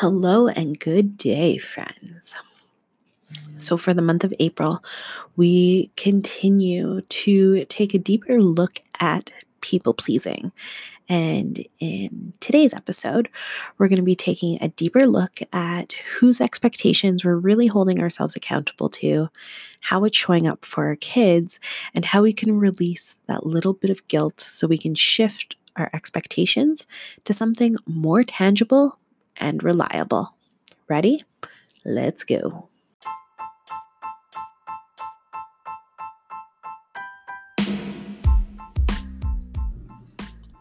Hello and good day, friends. So, for the month of April, we continue to take a deeper look at people pleasing. And in today's episode, we're going to be taking a deeper look at whose expectations we're really holding ourselves accountable to, how it's showing up for our kids, and how we can release that little bit of guilt so we can shift our expectations to something more tangible and reliable. Ready? Let's go.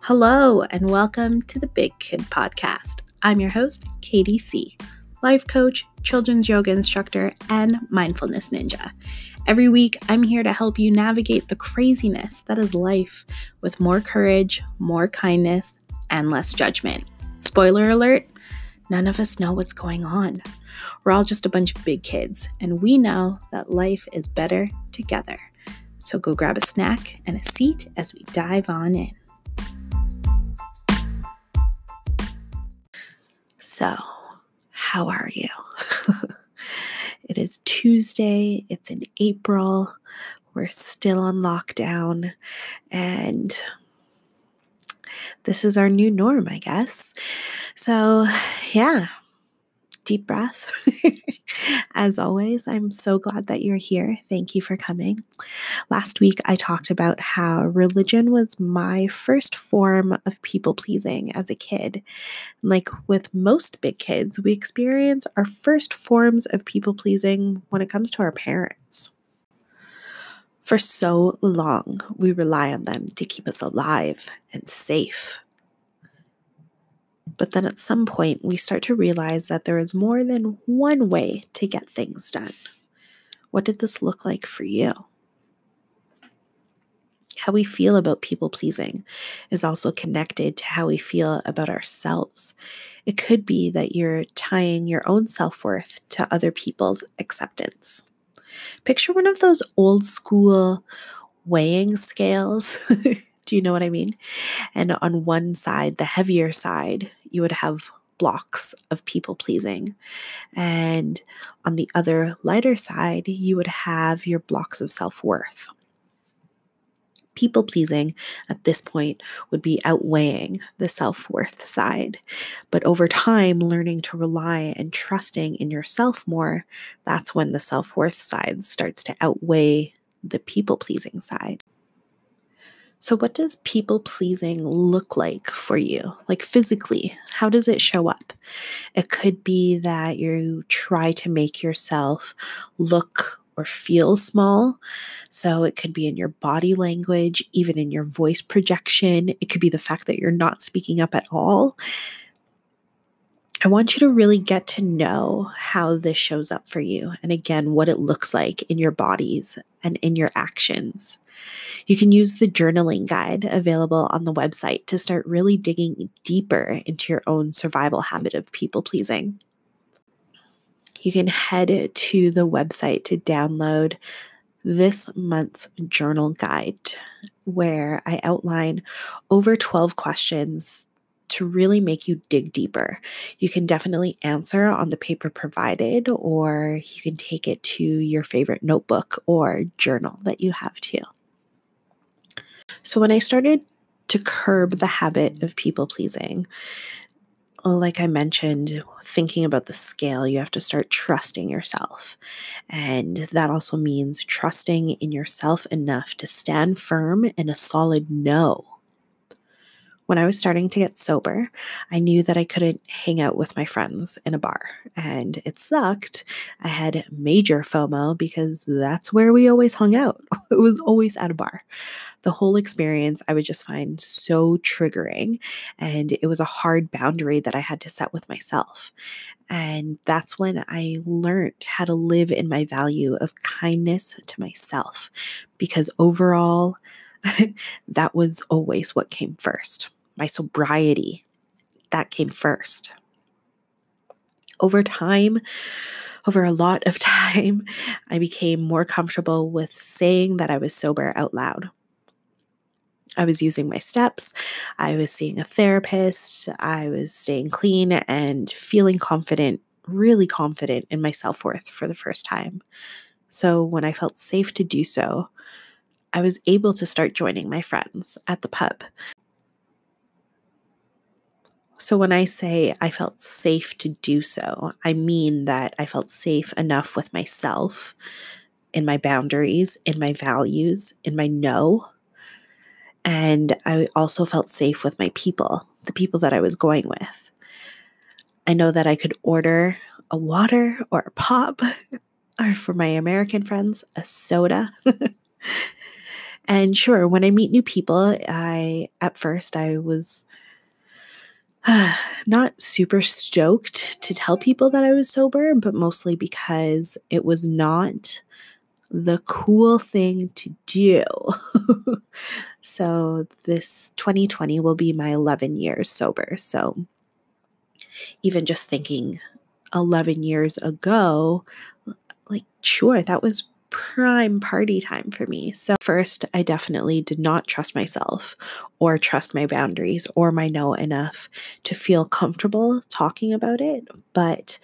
Hello, and welcome to the Big Kid Podcast. I'm your host, Katie C., life coach, children's yoga instructor, and mindfulness ninja. Every week, I'm here to help you navigate the craziness that is life with more courage, more kindness, and less judgment. Spoiler alert none of us know what's going on. We're all just a bunch of big kids, and we know that life is better together. So go grab a snack and a seat as we dive on in. So, how are you? it is Tuesday, it's in April, we're still on lockdown, and this is our new norm, I guess. So, yeah, deep breath. As always, I'm so glad that you're here. Thank you for coming. Last week, I talked about how religion was my first form of people pleasing as a kid. Like with most big kids, we experience our first forms of people pleasing when it comes to our parents. For so long, we rely on them to keep us alive and safe. But then at some point, we start to realize that there is more than one way to get things done. What did this look like for you? How we feel about people pleasing is also connected to how we feel about ourselves. It could be that you're tying your own self worth to other people's acceptance. Picture one of those old school weighing scales. Do you know what I mean? And on one side, the heavier side, you would have blocks of people pleasing. And on the other lighter side, you would have your blocks of self worth people pleasing at this point would be outweighing the self worth side. But over time, learning to rely and trusting in yourself more, that's when the self worth side starts to outweigh the people pleasing side. So, what does people pleasing look like for you? Like physically, how does it show up? It could be that you try to make yourself look or feel small. So it could be in your body language, even in your voice projection. It could be the fact that you're not speaking up at all. I want you to really get to know how this shows up for you and again, what it looks like in your bodies and in your actions. You can use the journaling guide available on the website to start really digging deeper into your own survival habit of people pleasing you can head to the website to download this month's journal guide, where I outline over 12 questions to really make you dig deeper. You can definitely answer on the paper provided, or you can take it to your favorite notebook or journal that you have too. So, when I started to curb the habit of people pleasing, like I mentioned, thinking about the scale, you have to start trusting yourself. And that also means trusting in yourself enough to stand firm in a solid no when I was starting to get sober, I knew that I couldn't hang out with my friends in a bar. And it sucked. I had major FOMO because that's where we always hung out. It was always at a bar. The whole experience I would just find so triggering. And it was a hard boundary that I had to set with myself. And that's when I learned how to live in my value of kindness to myself. Because overall, that was always what came first my sobriety. That came first. Over time, over a lot of time, I became more comfortable with saying that I was sober out loud. I was using my steps. I was seeing a therapist. I was staying clean and feeling confident, really confident in my self worth for the first time. So when I felt safe to do so, I was able to start joining my friends at the pub. So, when I say I felt safe to do so, I mean that I felt safe enough with myself, in my boundaries, in my values, in my no. And I also felt safe with my people, the people that I was going with. I know that I could order a water or a pop, or for my American friends, a soda. and sure, when I meet new people, I, at first, I was not super stoked to tell people that I was sober, but mostly because it was not the cool thing to do. so, this 2020 will be my 11 years sober. So, even just thinking 11 years ago, like, sure, that was prime party time for me. So, first, I definitely did not trust myself or trust my boundaries or my no enough to feel comfortable talking about it. But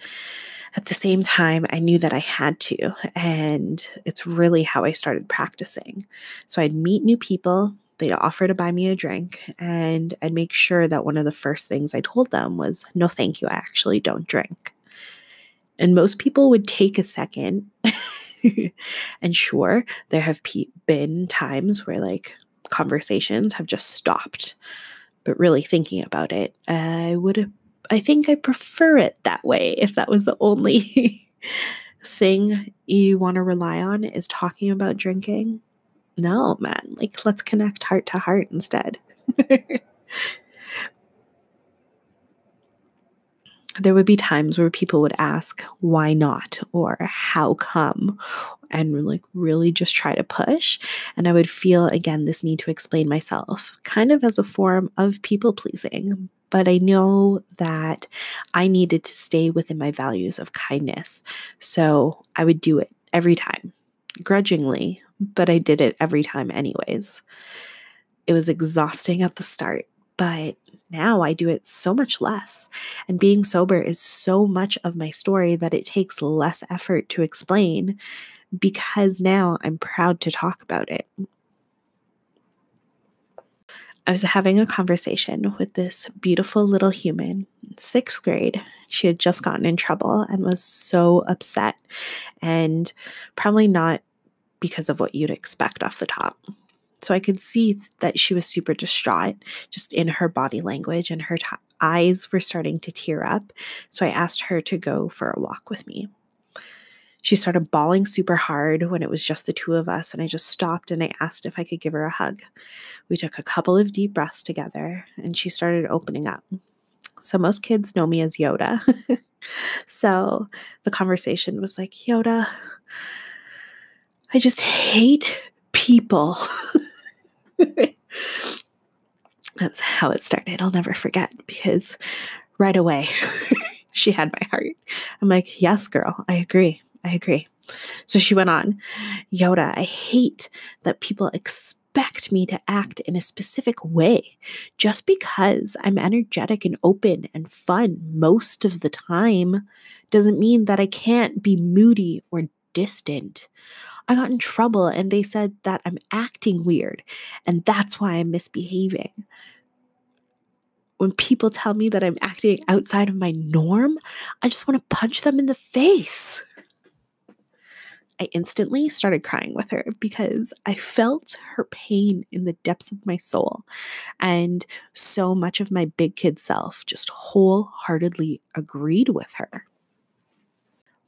at the same time, I knew that I had to. And it's really how I started practicing. So, I'd meet new people. They'd offer to buy me a drink, and I'd make sure that one of the first things I told them was, No, thank you. I actually don't drink. And most people would take a second and sure, there have pe- been times where like conversations have just stopped. But really thinking about it, I would I think I prefer it that way if that was the only thing you want to rely on is talking about drinking. No, man, like let's connect heart to heart instead. there would be times where people would ask why not? or how come? and like really just try to push. And i would feel again this need to explain myself kind of as a form of people pleasing but i know that i needed to stay within my values of kindness. So i would do it every time grudgingly but i did it every time anyways. It was exhausting at the start but now I do it so much less. And being sober is so much of my story that it takes less effort to explain because now I'm proud to talk about it. I was having a conversation with this beautiful little human, sixth grade. She had just gotten in trouble and was so upset, and probably not because of what you'd expect off the top. So I could see that she was super distraught just in her body language, and her t- eyes were starting to tear up. So I asked her to go for a walk with me. She started bawling super hard when it was just the two of us, and I just stopped and I asked if I could give her a hug. We took a couple of deep breaths together, and she started opening up. So, most kids know me as Yoda. so, the conversation was like, Yoda, I just hate people. That's how it started. I'll never forget because right away she had my heart. I'm like, yes, girl, I agree. I agree. So she went on, Yoda, I hate that people expect me to act in a specific way just because I'm energetic and open and fun most of the time doesn't mean that I can't be moody or distant. I got in trouble and they said that I'm acting weird and that's why I'm misbehaving. When people tell me that I'm acting outside of my norm, I just want to punch them in the face. I instantly started crying with her because I felt her pain in the depths of my soul. And so much of my big kid self just wholeheartedly agreed with her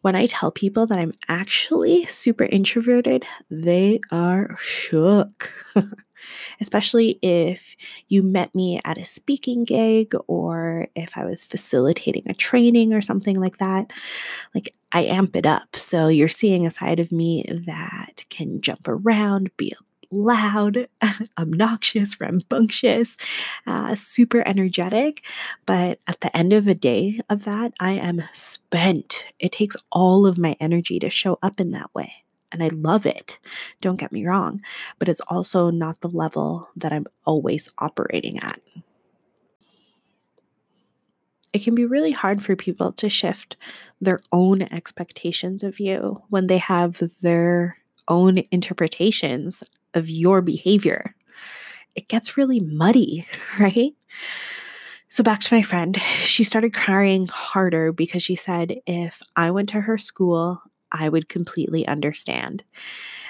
when I tell people that I'm actually super introverted, they are shook. Especially if you met me at a speaking gig or if I was facilitating a training or something like that. Like, I amp it up. So you're seeing a side of me that can jump around, be loud, obnoxious, rambunctious, uh, super energetic. But at the end of a day of that, I am spent. It takes all of my energy to show up in that way. and I love it. Don't get me wrong, but it's also not the level that I'm always operating at. It can be really hard for people to shift their own expectations of you when they have their own interpretations of your behavior. It gets really muddy, right? So, back to my friend, she started crying harder because she said if I went to her school, I would completely understand.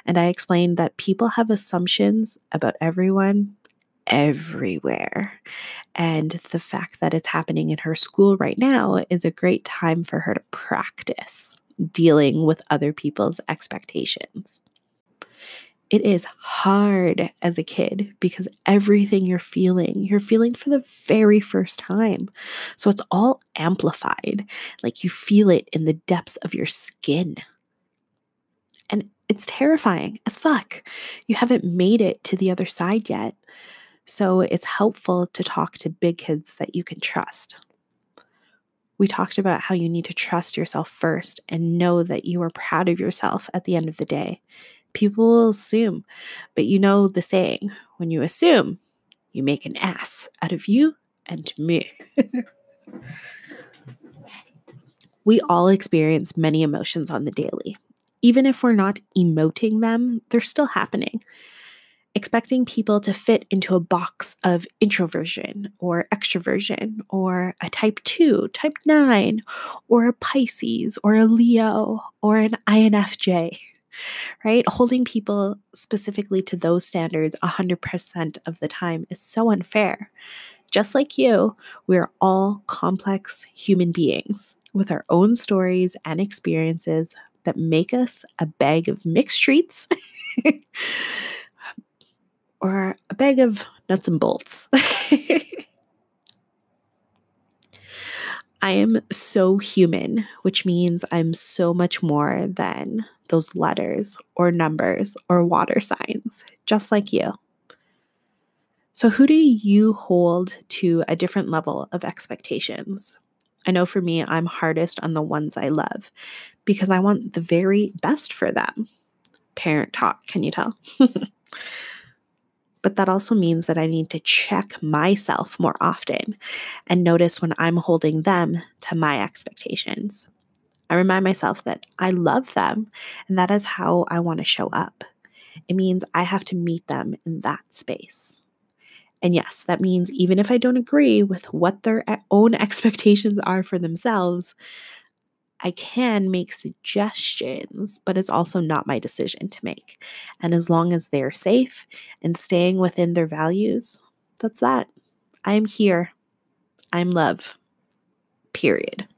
And I explained that people have assumptions about everyone everywhere. And the fact that it's happening in her school right now is a great time for her to practice dealing with other people's expectations. It is hard as a kid because everything you're feeling, you're feeling for the very first time. So it's all amplified, like you feel it in the depths of your skin. And it's terrifying as fuck. You haven't made it to the other side yet. So it's helpful to talk to big kids that you can trust. We talked about how you need to trust yourself first and know that you are proud of yourself at the end of the day people will assume. But you know the saying when you assume, you make an ass out of you and me. we all experience many emotions on the daily. Even if we're not emoting them, they're still happening. Expecting people to fit into a box of introversion or extroversion or a type 2, type 9, or a Pisces or a Leo or an INFJ right? Holding people specifically to those standards 100% of the time is so unfair. Just like you, we're all complex human beings with our own stories and experiences that make us a bag of mixed treats or a bag of nuts and bolts. I am so human, which means I'm so much more than those letters or numbers or water signs, just like you. So, who do you hold to a different level of expectations? I know for me, I'm hardest on the ones I love because I want the very best for them. Parent talk, can you tell? but that also means that I need to check myself more often and notice when I'm holding them to my expectations. I remind myself that I love them and that is how I want to show up. It means I have to meet them in that space. And yes, that means even if I don't agree with what their own expectations are for themselves, I can make suggestions, but it's also not my decision to make. And as long as they're safe and staying within their values, that's that. I'm here. I'm love. Period.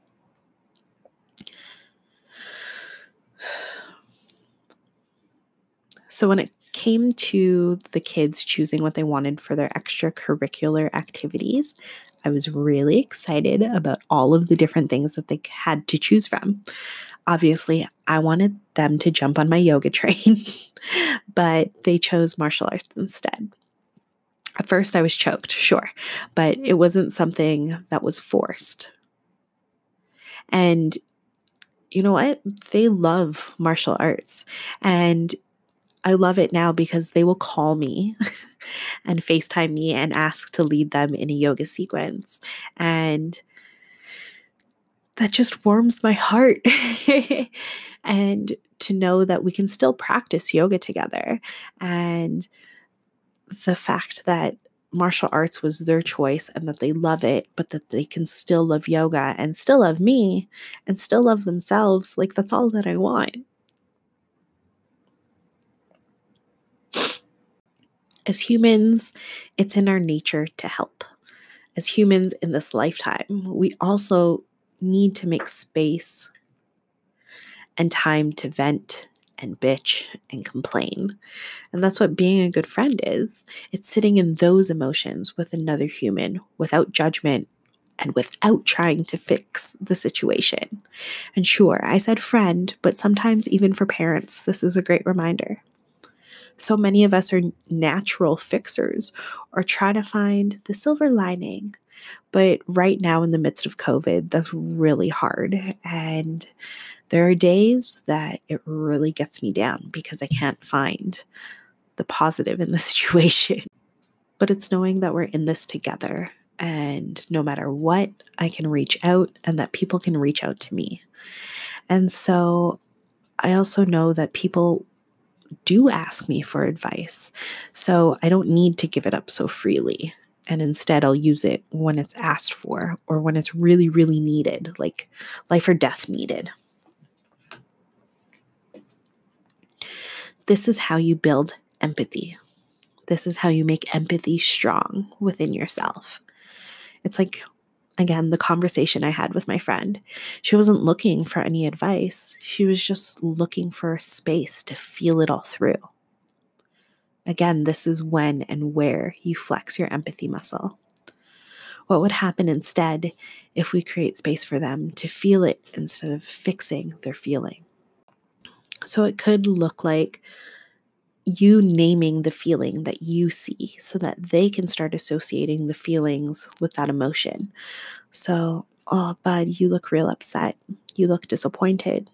So when it came to the kids choosing what they wanted for their extracurricular activities, I was really excited about all of the different things that they had to choose from. Obviously, I wanted them to jump on my yoga train, but they chose martial arts instead. At first, I was choked, sure, but it wasn't something that was forced. And you know what? They love martial arts. And I love it now because they will call me and FaceTime me and ask to lead them in a yoga sequence. And that just warms my heart. and to know that we can still practice yoga together. And the fact that martial arts was their choice and that they love it, but that they can still love yoga and still love me and still love themselves. Like, that's all that I want. As humans, it's in our nature to help. As humans in this lifetime, we also need to make space and time to vent and bitch and complain. And that's what being a good friend is it's sitting in those emotions with another human without judgment and without trying to fix the situation. And sure, I said friend, but sometimes even for parents, this is a great reminder. So many of us are natural fixers or try to find the silver lining. But right now, in the midst of COVID, that's really hard. And There are days that it really gets me down because I can't find the positive in the situation. But it's knowing that we're in this together and no matter what, I can reach out and that people can reach out to me. And so I also know that people do ask me for advice. So I don't need to give it up so freely. And instead, I'll use it when it's asked for or when it's really, really needed, like life or death needed. This is how you build empathy. This is how you make empathy strong within yourself. It's like, again, the conversation I had with my friend. She wasn't looking for any advice, she was just looking for space to feel it all through. Again, this is when and where you flex your empathy muscle. What would happen instead if we create space for them to feel it instead of fixing their feeling? So it could look like you naming the feeling that you see so that they can start associating the feelings with that emotion. So, oh, bud, you look real upset. You look disappointed.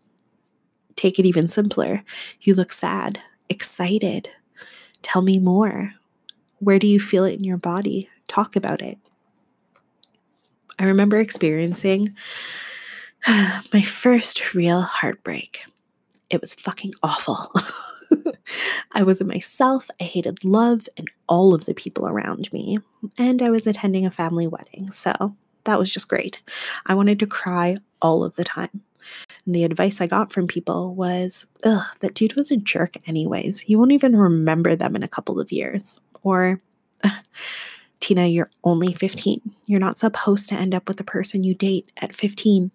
Take it even simpler. You look sad, excited. Tell me more. Where do you feel it in your body? Talk about it. I remember experiencing my first real heartbreak. It was fucking awful. I wasn't myself. I hated love and all of the people around me. And I was attending a family wedding. So that was just great. I wanted to cry all of the time. And the advice I got from people was, ugh, that dude was a jerk, anyways. You won't even remember them in a couple of years. Or, Tina, you're only 15. You're not supposed to end up with the person you date at 15.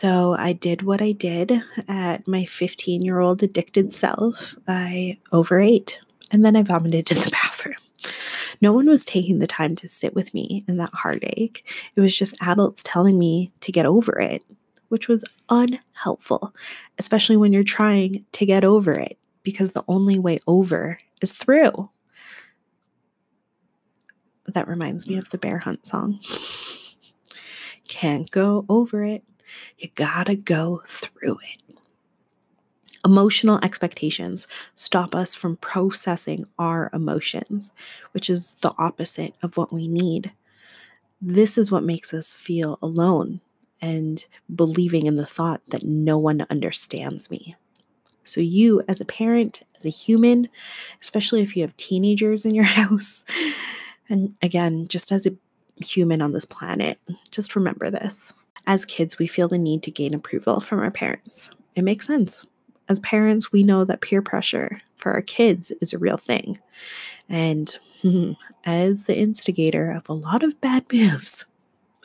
So I did what I did at my 15 year old addicted self. I overate and then I vomited in the bathroom. No one was taking the time to sit with me in that heartache. It was just adults telling me to get over it, which was unhelpful, especially when you're trying to get over it because the only way over is through. That reminds me of the Bear Hunt song. Can't go over it you gotta go through it. Emotional expectations stop us from processing our emotions, which is the opposite of what we need. This is what makes us feel alone and believing in the thought that no one understands me. So, you as a parent, as a human, especially if you have teenagers in your house, and again, just as a human on this planet, just remember this. As kids, we feel the need to gain approval from our parents. It makes sense. As parents, we know that peer pressure for our kids is a real thing. And hmm, as the instigator of a lot of bad moves,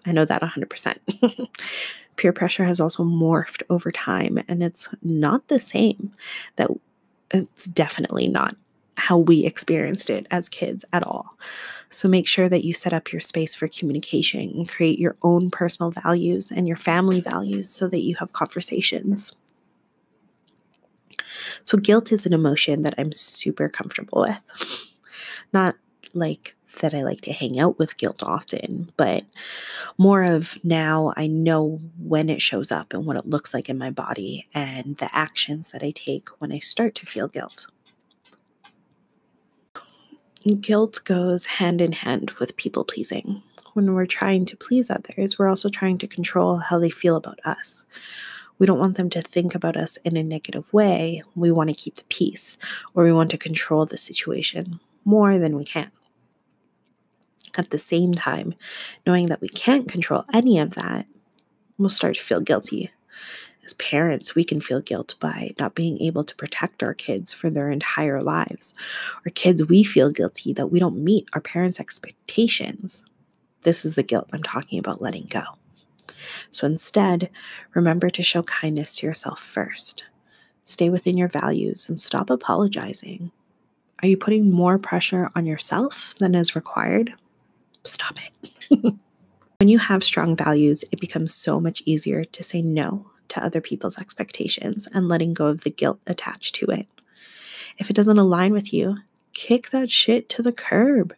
I know that 100%. peer pressure has also morphed over time, and it's not the same. That it's definitely not how we experienced it as kids at all. So make sure that you set up your space for communication and create your own personal values and your family values so that you have conversations. So, guilt is an emotion that I'm super comfortable with. Not like that I like to hang out with guilt often, but more of now I know when it shows up and what it looks like in my body and the actions that I take when I start to feel guilt. Guilt goes hand in hand with people pleasing. When we're trying to please others, we're also trying to control how they feel about us. We don't want them to think about us in a negative way. We want to keep the peace, or we want to control the situation more than we can. At the same time, knowing that we can't control any of that, we'll start to feel guilty as parents, we can feel guilt by not being able to protect our kids for their entire lives. Or kids, we feel guilty that we don't meet our parents' expectations. This is the guilt I'm talking about letting go. So instead, remember to show kindness to yourself first. Stay within your values and stop apologizing. Are you putting more pressure on yourself than is required? Stop it. when you have strong values, it becomes so much easier to say no to other people's expectations and letting go of the guilt attached to it. If it doesn't align with you, kick that shit to the curb.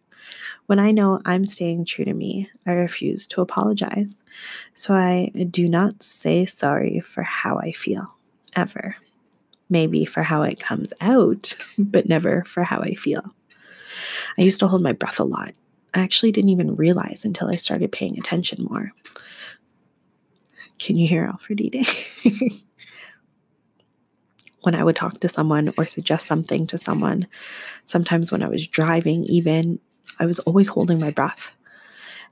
When I know I'm staying true to me, I refuse to apologize. So I do not say sorry for how I feel, ever. Maybe for how it comes out, but never for how I feel. I used to hold my breath a lot. I actually didn't even realize until I started paying attention more. Can you hear Alfred eating? when I would talk to someone or suggest something to someone, sometimes when I was driving, even, I was always holding my breath.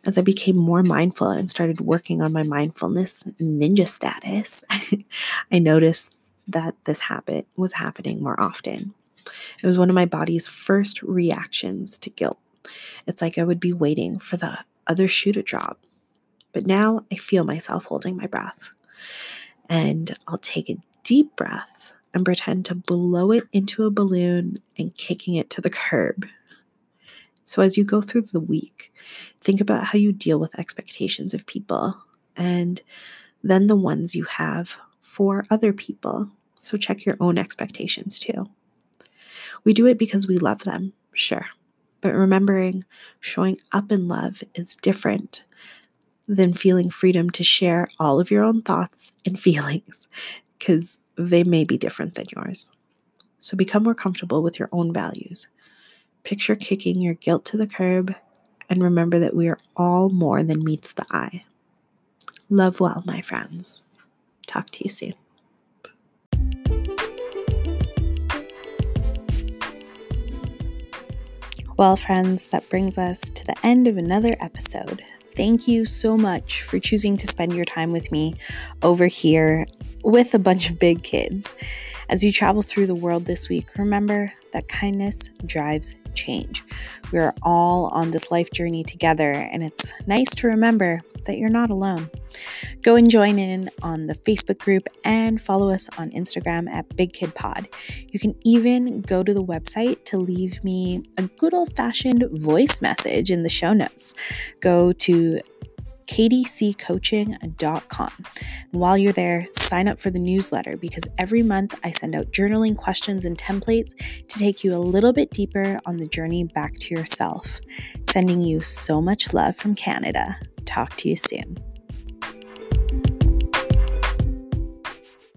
As I became more mindful and started working on my mindfulness ninja status, I noticed that this habit was happening more often. It was one of my body's first reactions to guilt. It's like I would be waiting for the other shoe to drop. But now I feel myself holding my breath. And I'll take a deep breath and pretend to blow it into a balloon and kicking it to the curb. So, as you go through the week, think about how you deal with expectations of people and then the ones you have for other people. So, check your own expectations too. We do it because we love them, sure. But remembering showing up in love is different than feeling freedom to share all of your own thoughts and feelings because they may be different than yours. So become more comfortable with your own values. Picture kicking your guilt to the curb and remember that we are all more than meets the eye. Love well, my friends. Talk to you soon. Well, friends, that brings us to the end of another episode. Thank you so much for choosing to spend your time with me over here with a bunch of big kids. As you travel through the world this week, remember that kindness drives change. We are all on this life journey together, and it's nice to remember that you're not alone. Go and join in on the Facebook group and follow us on Instagram at Big Kid Pod. You can even go to the website to leave me a good old fashioned voice message in the show notes. Go to kdccoaching.com. And while you're there, sign up for the newsletter because every month I send out journaling questions and templates to take you a little bit deeper on the journey back to yourself. Sending you so much love from Canada. Talk to you soon.